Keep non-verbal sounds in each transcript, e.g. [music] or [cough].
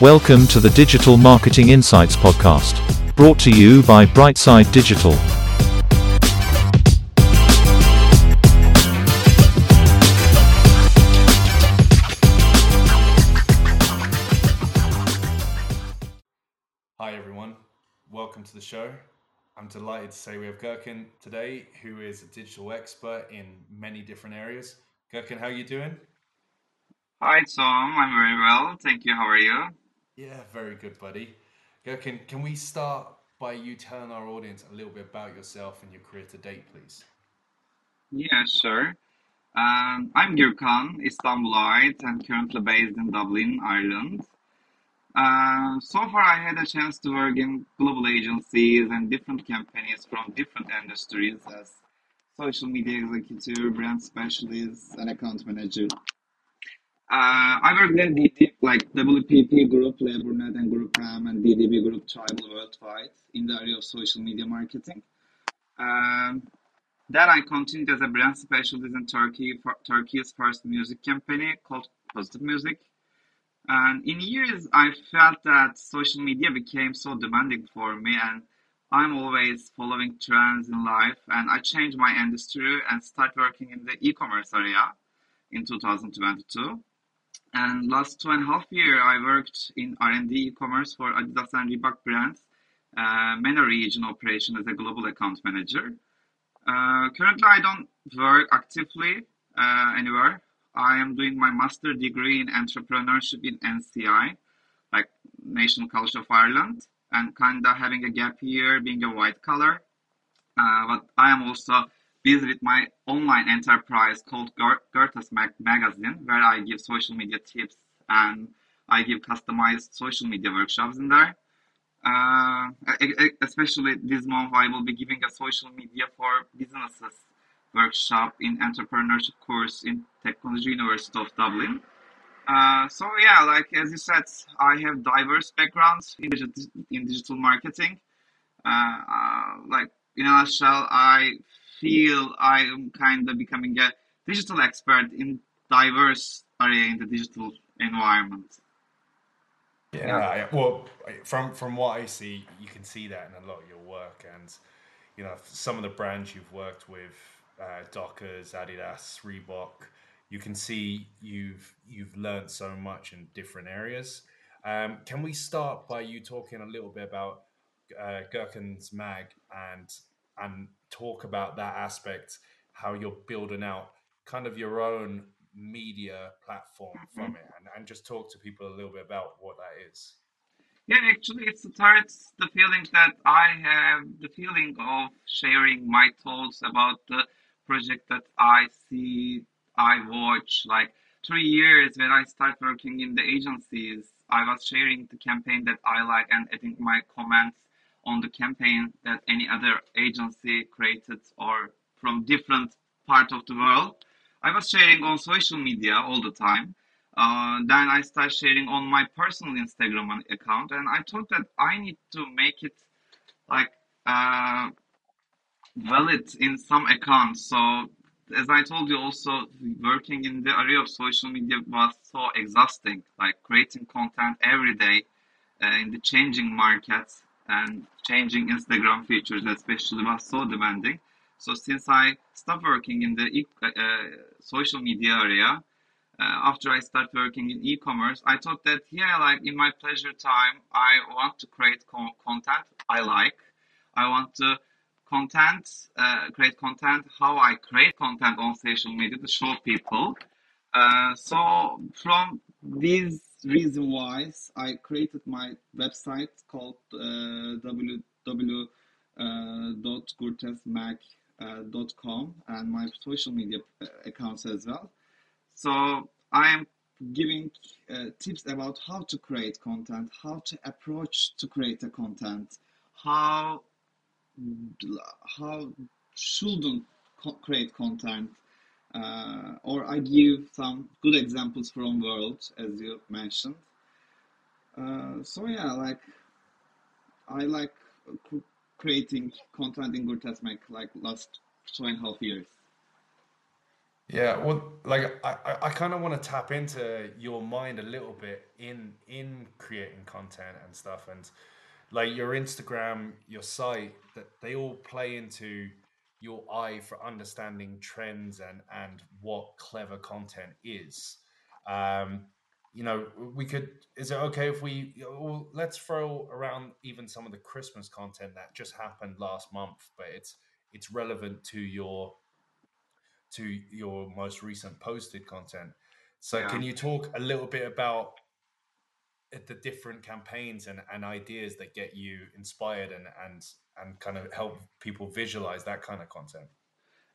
Welcome to the Digital Marketing Insights Podcast, brought to you by Brightside Digital. Hi everyone, welcome to the show. I'm delighted to say we have Gurkan today, who is a digital expert in many different areas. Gurkan, how are you doing? Hi Tom, I'm very well. Thank you. How are you? Yeah, very good, buddy. Gurkan, can we start by you telling our audience a little bit about yourself and your career to date, please? Yeah, sure. Um, I'm Gürkan, Istanbulite, and currently based in Dublin, Ireland. Uh, so far, I had a chance to work in global agencies and different companies from different industries as social media executive, brand specialist, and account manager. Uh, I worked in DD, like WPP Group, Labornet, and Group M, and DDB Group Tribal Worldwide in the area of social media marketing. Um, then I continued as a brand specialist in Turkey for Turkey's first music company called Positive Music. And in years, I felt that social media became so demanding for me, and I'm always following trends in life. And I changed my industry and started working in the e-commerce area in 2022. And last two and a half year, I worked in R&D e-commerce for Adidas and Reebok brands, uh, MENA region operation as a global account manager. Uh, currently, I don't work actively uh, anywhere. I am doing my master degree in entrepreneurship in NCI, like National College of Ireland, and kind of having a gap year, being a white collar. Uh, but I am also busy with my online enterprise called Mag- Magazine, where I give social media tips and I give customized social media workshops in there. Uh, especially this month, I will be giving a social media for businesses workshop in entrepreneurship course in Technology University of Dublin. Uh, so yeah, like as you said, I have diverse backgrounds in in digital marketing. Uh, uh, like in a nutshell, I feel I am kind of becoming a digital expert in diverse area in the digital environment. Yeah, yeah. well, from from what I see, you can see that in a lot of your work, and you know some of the brands you've worked with, uh, Dockers, Adidas, Reebok. You can see you've you've learned so much in different areas. Um, can we start by you talking a little bit about uh, Gurkan's Mag and and talk about that aspect, how you're building out kind of your own media platform mm-hmm. from it, and, and just talk to people a little bit about what that is. Yeah, actually, it starts the feeling that I have the feeling of sharing my thoughts about the project that I see, I watch. Like three years when I start working in the agencies, I was sharing the campaign that I like and adding my comments on the campaign that any other agency created or from different part of the world. I was sharing on social media all the time. Uh, then I started sharing on my personal Instagram account, and I thought that I need to make it like uh, valid in some accounts. So, as I told you, also working in the area of social media was so exhausting. Like creating content every day uh, in the changing markets and changing Instagram features especially was so demanding. So since I stopped working in the uh, social media area, uh, after I start working in e-commerce, I thought that yeah, like in my pleasure time, I want to create co- content I like. I want to content, uh, create content, how I create content on social media to show people. Uh, so from these reason why I created my website called uh, www.gurtesmag.com and my social media uh, accounts as well. So I am giving uh, tips about how to create content, how to approach to create a content, how how shouldn't co- create content, uh, or I give some good examples from world as you mentioned. Uh, so yeah, like I like creating content in Gurtesmag like last two and a half years. Yeah, well, like I, I kind of want to tap into your mind a little bit in in creating content and stuff, and like your Instagram, your site, that they all play into your eye for understanding trends and and what clever content is. Um, you know, we could. Is it okay if we? Well, let's throw around even some of the Christmas content that just happened last month, but it's it's relevant to your to your most recent posted content. So, Yeah. can you talk a little bit about the different campaigns and, and ideas that get you inspired and, and and kind of help people visualize that kind of content?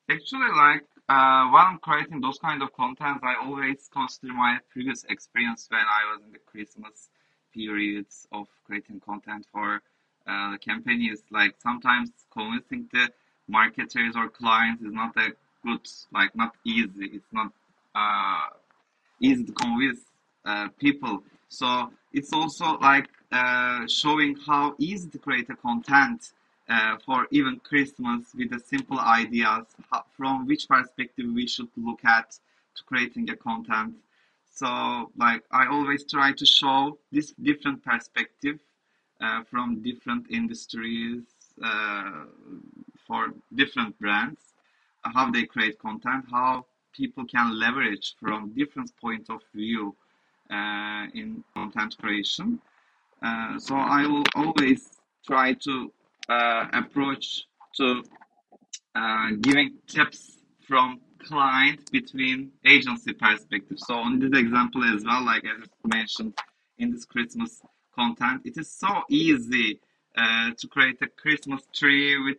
Actually, like uh, while I'm creating those kind of contents, I always consider my previous experience when I was in the Christmas periods of creating content for uh, the like sometimes convincing the marketers or clients is not that good, like not easy. It's not uh, easy to convince uh, people. So it's also like uh, showing how easy to create a content uh, for even Christmas with the simple ideas how, from which perspective we should look at to creating a content. So like I always try to show this different perspective uh, from different industries uh, for different brands, how they create content, how people can leverage from different point of view uh, in content creation. Uh, so I will always try to uh, approach to uh, giving tips from client between agency perspective. So on this example as well, like I just mentioned in this Christmas content, it is so easy uh, to create a Christmas tree with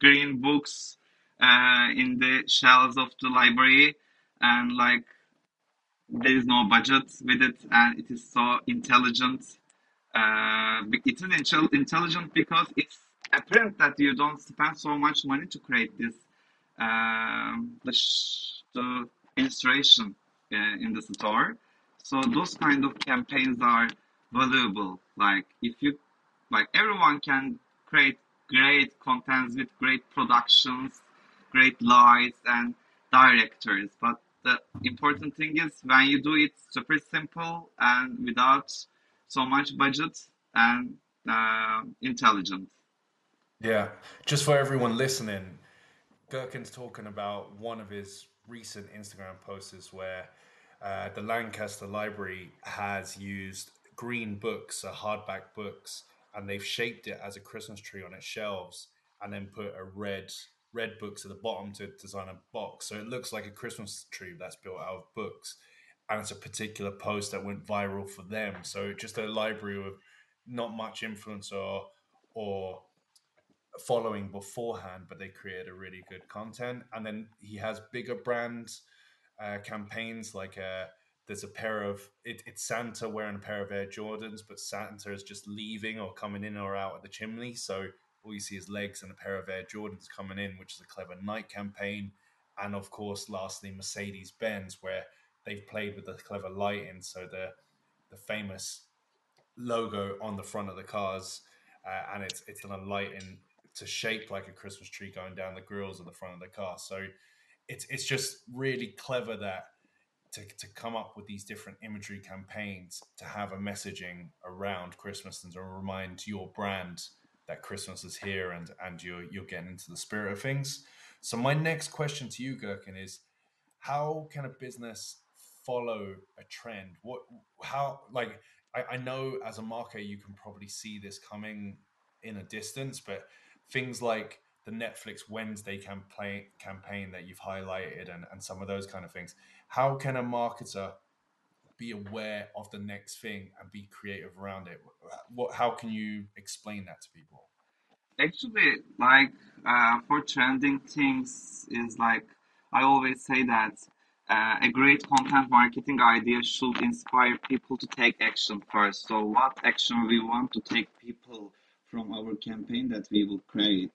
green books uh, in the shelves of the library and like there is no budget with it and it is so intelligent uh, it is intel- intelligent because it's apparent that you don't spend so much money to create this um, the, the illustration uh, in the store. So those kind of campaigns are valuable. Like if you like everyone can create great contents with great productions, great lights and directors, but the important thing is when you do it super simple and without so much budget and uh. Yeah, just for everyone listening, Gurkan's talking about one of his recent Instagram posts where uh, the Lancaster Library has used green books, uh, hardback books, and they've shaped it as a Christmas tree on its shelves, and then put a red red books at the bottom to design a box, so it looks like a Christmas tree that's built out of books. And it's a particular post that went viral for them. So just a library with not much influence or or following beforehand, but they create a really good content. And then he has bigger brand uh, campaigns like uh, there's a pair of it, it's Santa wearing a pair of Air Jordans, but Santa is just leaving or coming in or out of the chimney. So all you see is legs and a pair of Air Jordans coming in, which is a clever Nike campaign. And of course, lastly, Mercedes Benz, where they've played with the clever lighting. So the the famous logo on the front of the cars, uh, and it's it's done a lighting to shape like a Christmas tree going down the grills of the front of the car. So it's it's just really clever that to, to come up with these different imagery campaigns to have a messaging around Christmas and to remind your brand that Christmas is here and and you're you're getting into the spirit of things. So my next question to you, Gurkan, is how can a business follow a trend? What how like I, I know as a marketer you can probably see this coming in a distance, but things like the Netflix Wednesday campaign campaign that you've highlighted and, and some of those kind of things. How can a marketer be aware of the next thing and be creative around it? What how can you explain that to people? Actually, like uh, for trending things is like I always say that uh, a great content marketing idea should inspire people to take action first. So, what action we want to take people from our campaign that we will create?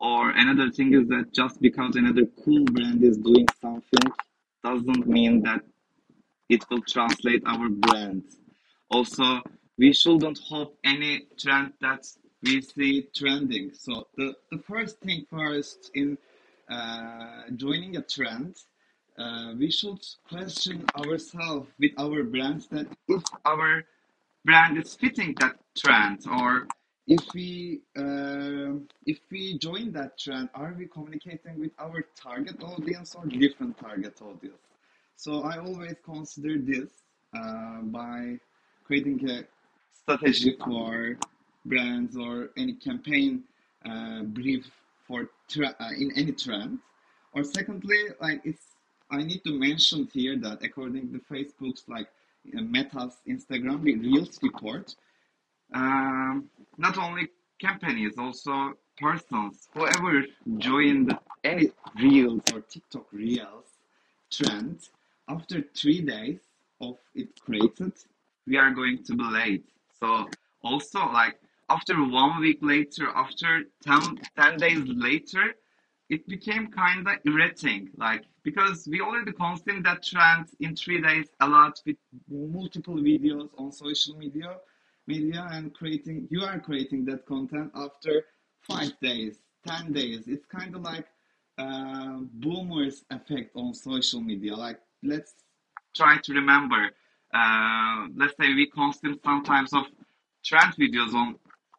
Or another thing is that just because another cool brand is doing something doesn't mean that it will translate our brand. Also, we shouldn't hope any trend that we see trending. So the, the first thing first in uh, joining a trend uh, we should question ourselves with our brands that if our brand is fitting that trend or if we uh, if we join that trend are we communicating with our target audience or different target audience? So i always consider this uh, by creating a strategy for brands or any campaign uh, brief for tra- uh, in any trend. Or secondly like it's i need to mention here that according to facebook's like uh, meta's instagram reels report um, not only companies, also persons, whoever joined any Reels or TikTok Reels trend, after three days of it created, we are going to be late. So also like after one week later, after 10, 10 days later, it became kind of irritating, like because we already consumed that trend in three days a lot with multiple videos on social media media and creating you are creating that content after five days ten days. It's kind of like uh, boomers effect on social media. Like let's try to remember uh, let's say we consume sometimes of trend videos on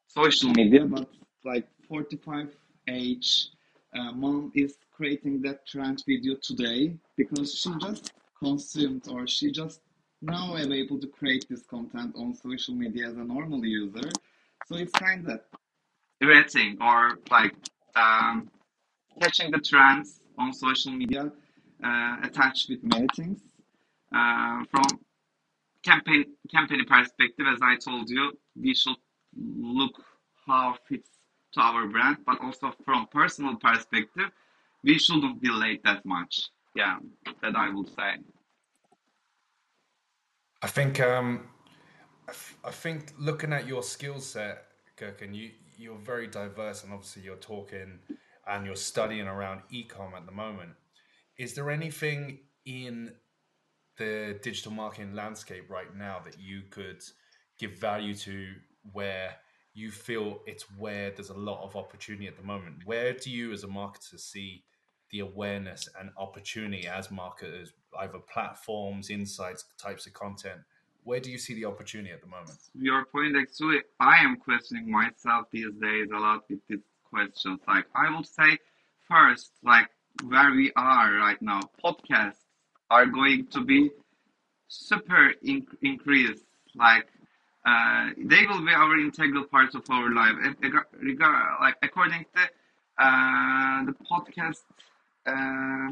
social media but like 45 age uh, mom is creating that trend video today because she just consumed or she just now I'm able to create this content on social media as a normal user. So it's kind of irritating or like um, catching the trends on social media uh, attached with many things. Uh, from campaign campaign perspective, as I told you, we should look how fits to our brand, but also from personal perspective, we shouldn't delay that much. Yeah, that I would say. I think um, I, f- I think looking at your skill set, Gurkan, you you're very diverse, and obviously you're talking and you're studying around ecom at the moment. Is there anything in the digital marketing landscape right now that you could give value to where you feel it's where there's a lot of opportunity at the moment? Where do you, as a marketer, see the awareness and opportunity as marketers, either platforms, insights, types of content? Where do you see the opportunity at the moment? Your point, actually, I am questioning myself these days a lot with these questions. Like, I would say, first, like where we are right now, podcasts are going to be super in- increased. Like, uh, they will be our integral part of our life. Like according to uh, the podcast uh,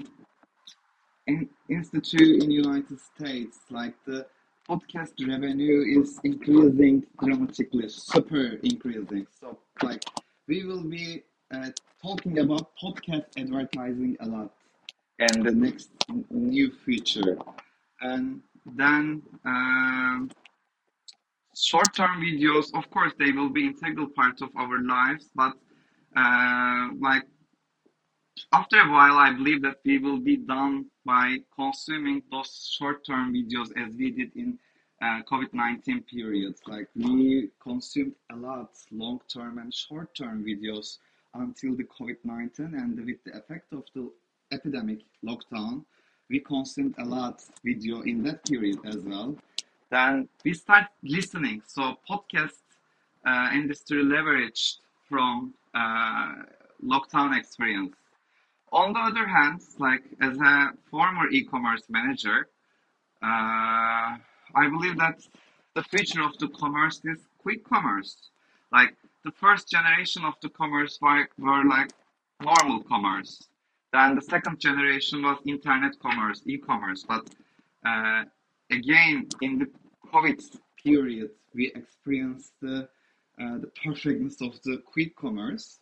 in institute in United States, like the podcast revenue is increasing dramatically, super increasing. So like we will be uh, talking about podcast advertising a lot and the next new feature. And then um, short-term videos, of course, they will be integral part of our lives, but uh, like after a while, I believe that we will be done by consuming those short-term videos as we did in uh, COVID-19 periods. Like we consumed a lot long-term and short-term videos until the COVID-19 and with the effect of the epidemic lockdown, we consumed a lot video in that period as well. Then we start listening. So podcast uh, industry leveraged from uh, lockdown experience on the other hand, like as a former e-commerce manager, uh, I believe that the future of the commerce is quick commerce. Like the first generation of the commerce were, were like normal commerce. Then the second generation was internet commerce, e-commerce. But uh, again, in the COVID period, we experienced the uh, the perfectness of the quick commerce,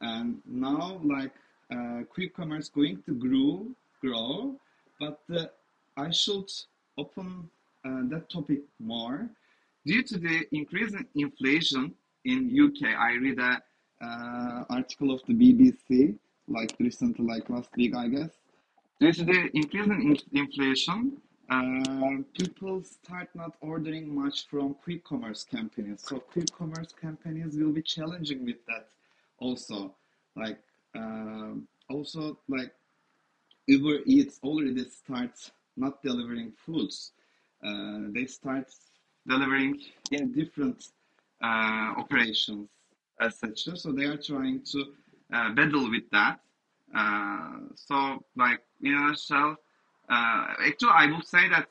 and now like uh, quick commerce going to grow, grow, but uh, I should open uh, that topic more. Due to the increase in inflation in UK, I read a uh, article of the BBC, like recently, like last week, I guess. Due to the increase in inflation, uh, people start not ordering much from quick commerce companies. So quick commerce companies will be challenging with that also. Like um, also like Uber Eats already starts not delivering foods. Uh, they start delivering in different uh, operations, etc. So they are trying to uh, battle with that. Uh, so, like in a nutshell, uh, actually, I would say that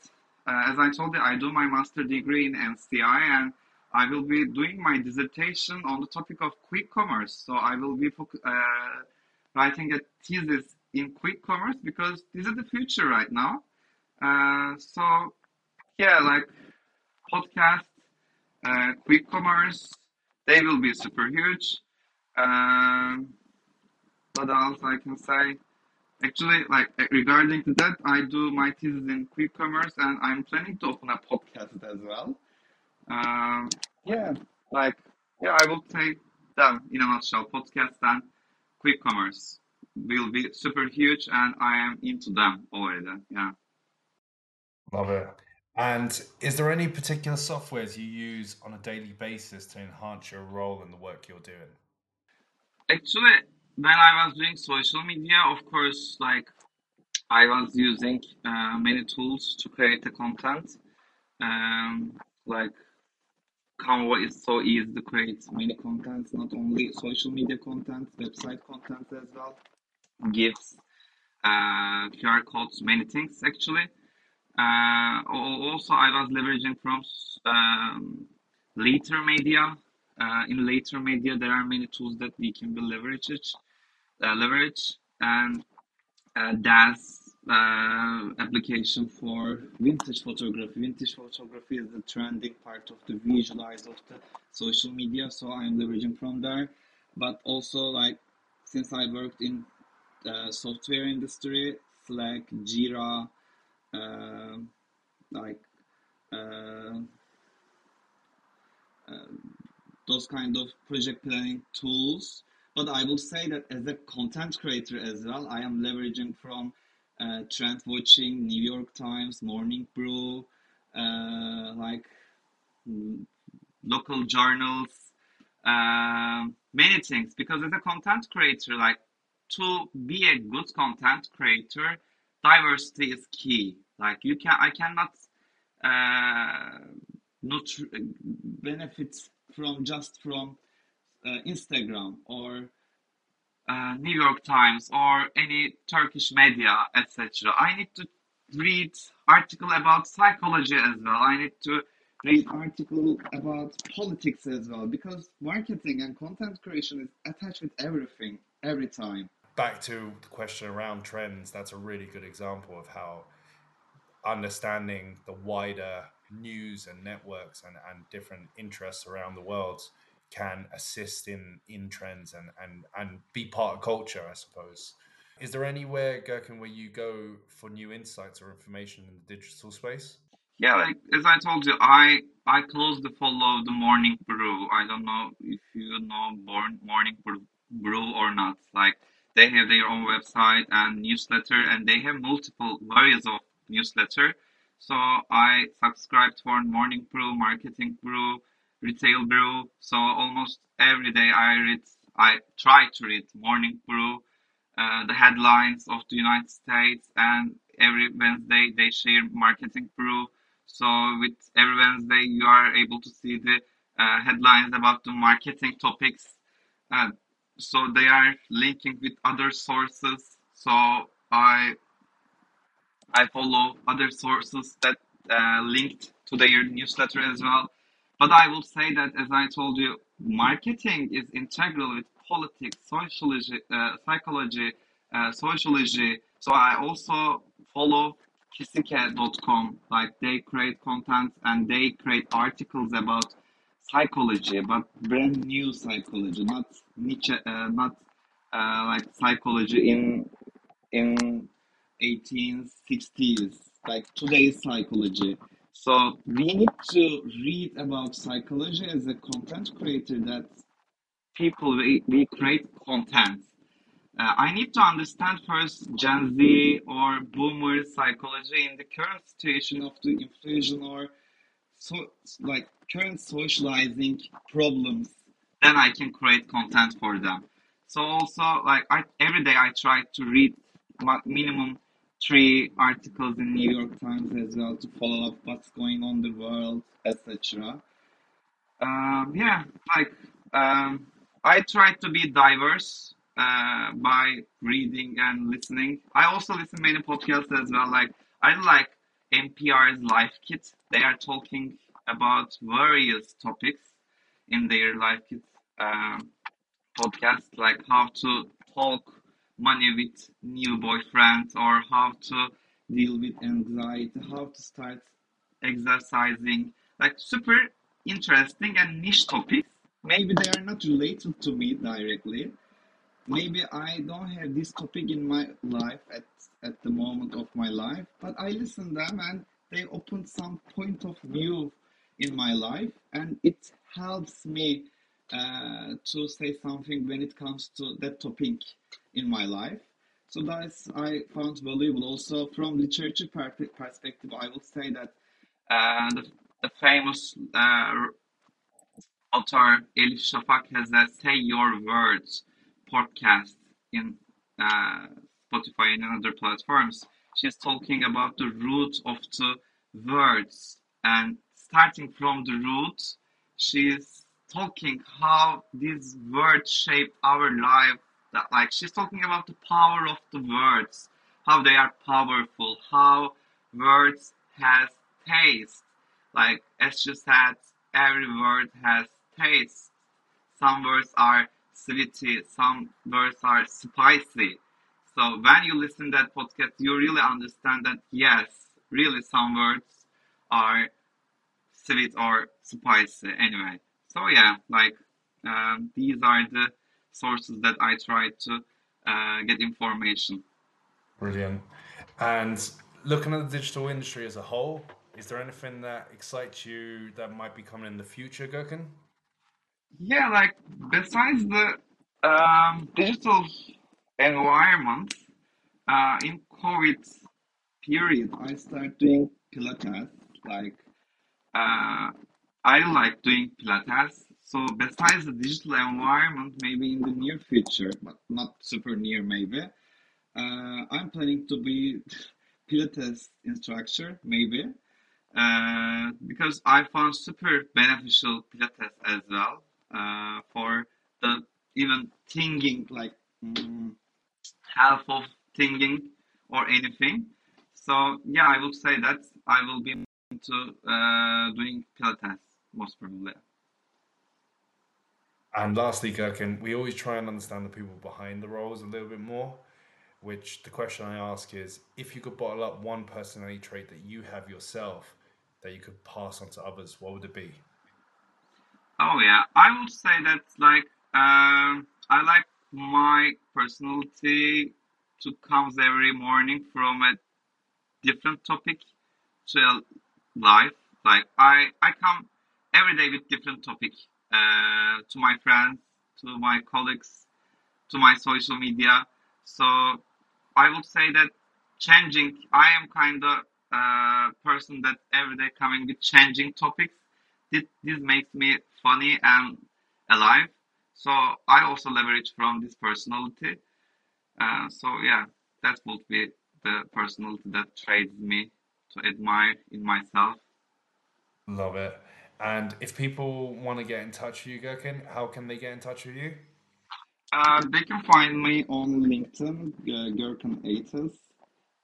uh, as I told you, I do my master degree in NCI and I will be doing my dissertation on the topic of quick commerce. So I will be writing a thesis in quick commerce because this is the future right now. Uh, so yeah, like podcast, uh, quick commerce, they will be super huge. Um, what else I can say? Actually, like regarding to that, I do my thesis in quick commerce, and I'm planning to open a podcast as well. Um, yeah, like yeah, I will say them in a nutshell: podcast and quick commerce will be super huge, and I am into them already. Yeah. Love it. And is there any particular softwares you use on a daily basis to enhance your role in the work you're doing? Actually, when I was doing social media, of course, like I was using uh, many tools to create the content. Um, like Canva is so easy to create many contents, not only social media content, website content as well. GIFs, uh, QR codes, many things actually. Uh, also, I was leveraging from um, later media. Uh, in later media, there are many tools that we can be leveraged, uh, leverage, and uh, DAZ uh, application for vintage photography. Vintage photography is the trending part of the visualize of the social media, so I'm leveraging from there. But also, like since I worked in uh, software industry, Slack, Jira, uh, like uh, uh, those kind of project planning tools. But I will say that as a content creator as well, I am leveraging from uh, trend watching, New York Times, Morning Brew, uh, like mm, local journals, uh, many things. Because as a content creator, like to be a good content creator, diversity is key. Like you can, I cannot uh, not benefit from just from uh, Instagram or uh, New York Times or any Turkish media, etc. I need to read article about psychology as well. I need to read article about politics as well because marketing and content creation is attached with everything every time back to the question around trends, that's a really good example of how understanding the wider news and networks and, and different interests around the world can assist in in trends and, and and be part of culture, I suppose. Is there anywhere, Gurkan, where you go for new insights or information in the digital space? Yeah, like as I told you, I I closed the follow the Morning Brew. I don't know if you know Morning Brew or not. Like they have their own website and newsletter, and they have multiple various of newsletter. So I subscribed for Morning Brew, Marketing Brew, Retail Brew. So almost every day I read, I try to read Morning Brew, uh, the headlines of the United States, and every Wednesday they share Marketing Brew. So with every Wednesday you are able to see the uh, headlines about the marketing topics. Uh, so they are linking with other sources so i i follow other sources that uh, linked to their newsletter as well but i will say that as i told you marketing is integral with politics sociology uh, psychology uh, sociology so i also follow kisike.com like they create content and they create articles about psychology, but brand new psychology, not Nietzsche, uh, not uh, like psychology in in 1860s, like today's psychology. So we need to read about psychology as a content creator. That people we, we create content. Uh, I need to understand first Gen Z or Boomer psychology in the current situation of the inflation or so like current socializing problems, then I can create content for them. So also like I every day I try to read minimum three articles in New York Times as well to follow up what's going on in the world, etc. Um, yeah, like um, I try to be diverse uh, by reading and listening. I also listen many podcasts as well. Like I like NPR's Life Kit. They are talking about various topics in their Life Kit um, podcast, like how to talk money with new boyfriend or how to deal with anxiety, how to start exercising. Like super interesting and niche topics. Maybe they are not related to me directly. Maybe I don't have this topic in my life at, at the moment of my life, but I listen them and they open some point of view in my life and it helps me uh, to say something when it comes to that topic in my life. So that's I found valuable. Also from literature perspective, I would say that uh, the, the famous uh, author Elif Shafak has that "Say Your Words" podcast in uh, Spotify and other platforms. She's talking about the root of the words and starting from the root, she's talking how these words shape our life. That like she's talking about the power of the words, how they are powerful, how words has taste. Like as she said, every word has taste. Some words are sweety, some words are spicy. So when you listen that podcast, you really understand that yes, really some words are sweet or spicy anyway. So yeah, like um, these are the sources that I try to uh, get information. Brilliant. And looking at the digital industry as a whole, is there anything that excites you that might be coming in the future, Gurkan? Yeah, like besides the um, digital environment, uh, in COVID period, I started doing Pilates. Like, uh, I like doing Pilates. So besides the digital environment, maybe in the near future, but not super near, maybe, uh, I'm planning to be [laughs] Pilates instructor, maybe, uh, because I found super beneficial Pilates as well uh, for the even thinking, like mm, half of thinking or anything. So yeah, I would say that I will be into uh, doing Pilates most probably. And lastly, Gurkan, we always try and understand the people behind the roles a little bit more. Which the question I ask is, if you could bottle up one personality trait that you have yourself that you could pass on to others, what would it be? Oh yeah, I would say that like um, I like my personality to comes every morning from a different topic to a life. Like I I come every day with different topic uh, to my friends, to my colleagues, to my social media. So I would say that changing. I am kind of uh, person that every day coming with changing topics. This, this makes me funny and alive. So I also leverage from this personality. Uh, so yeah, that would be the personality that trades me to admire in myself. Love it. And if people want to get in touch with you, Gurkan, how can they get in touch with you? Uh, they can find me on LinkedIn, uh, Ates,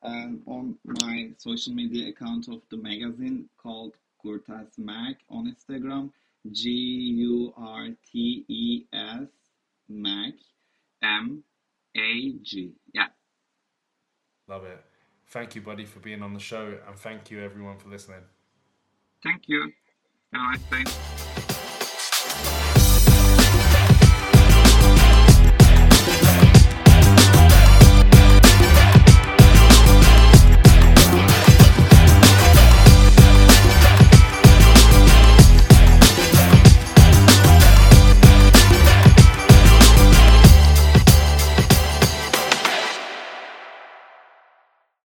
and on my social media account of the magazine called Gurtes Mag on Instagram, G U R T E S Mag M A G. Yeah. Love it. Thank you, buddy, for being on the show, and thank you, everyone, for listening. Thank you. Have a nice day.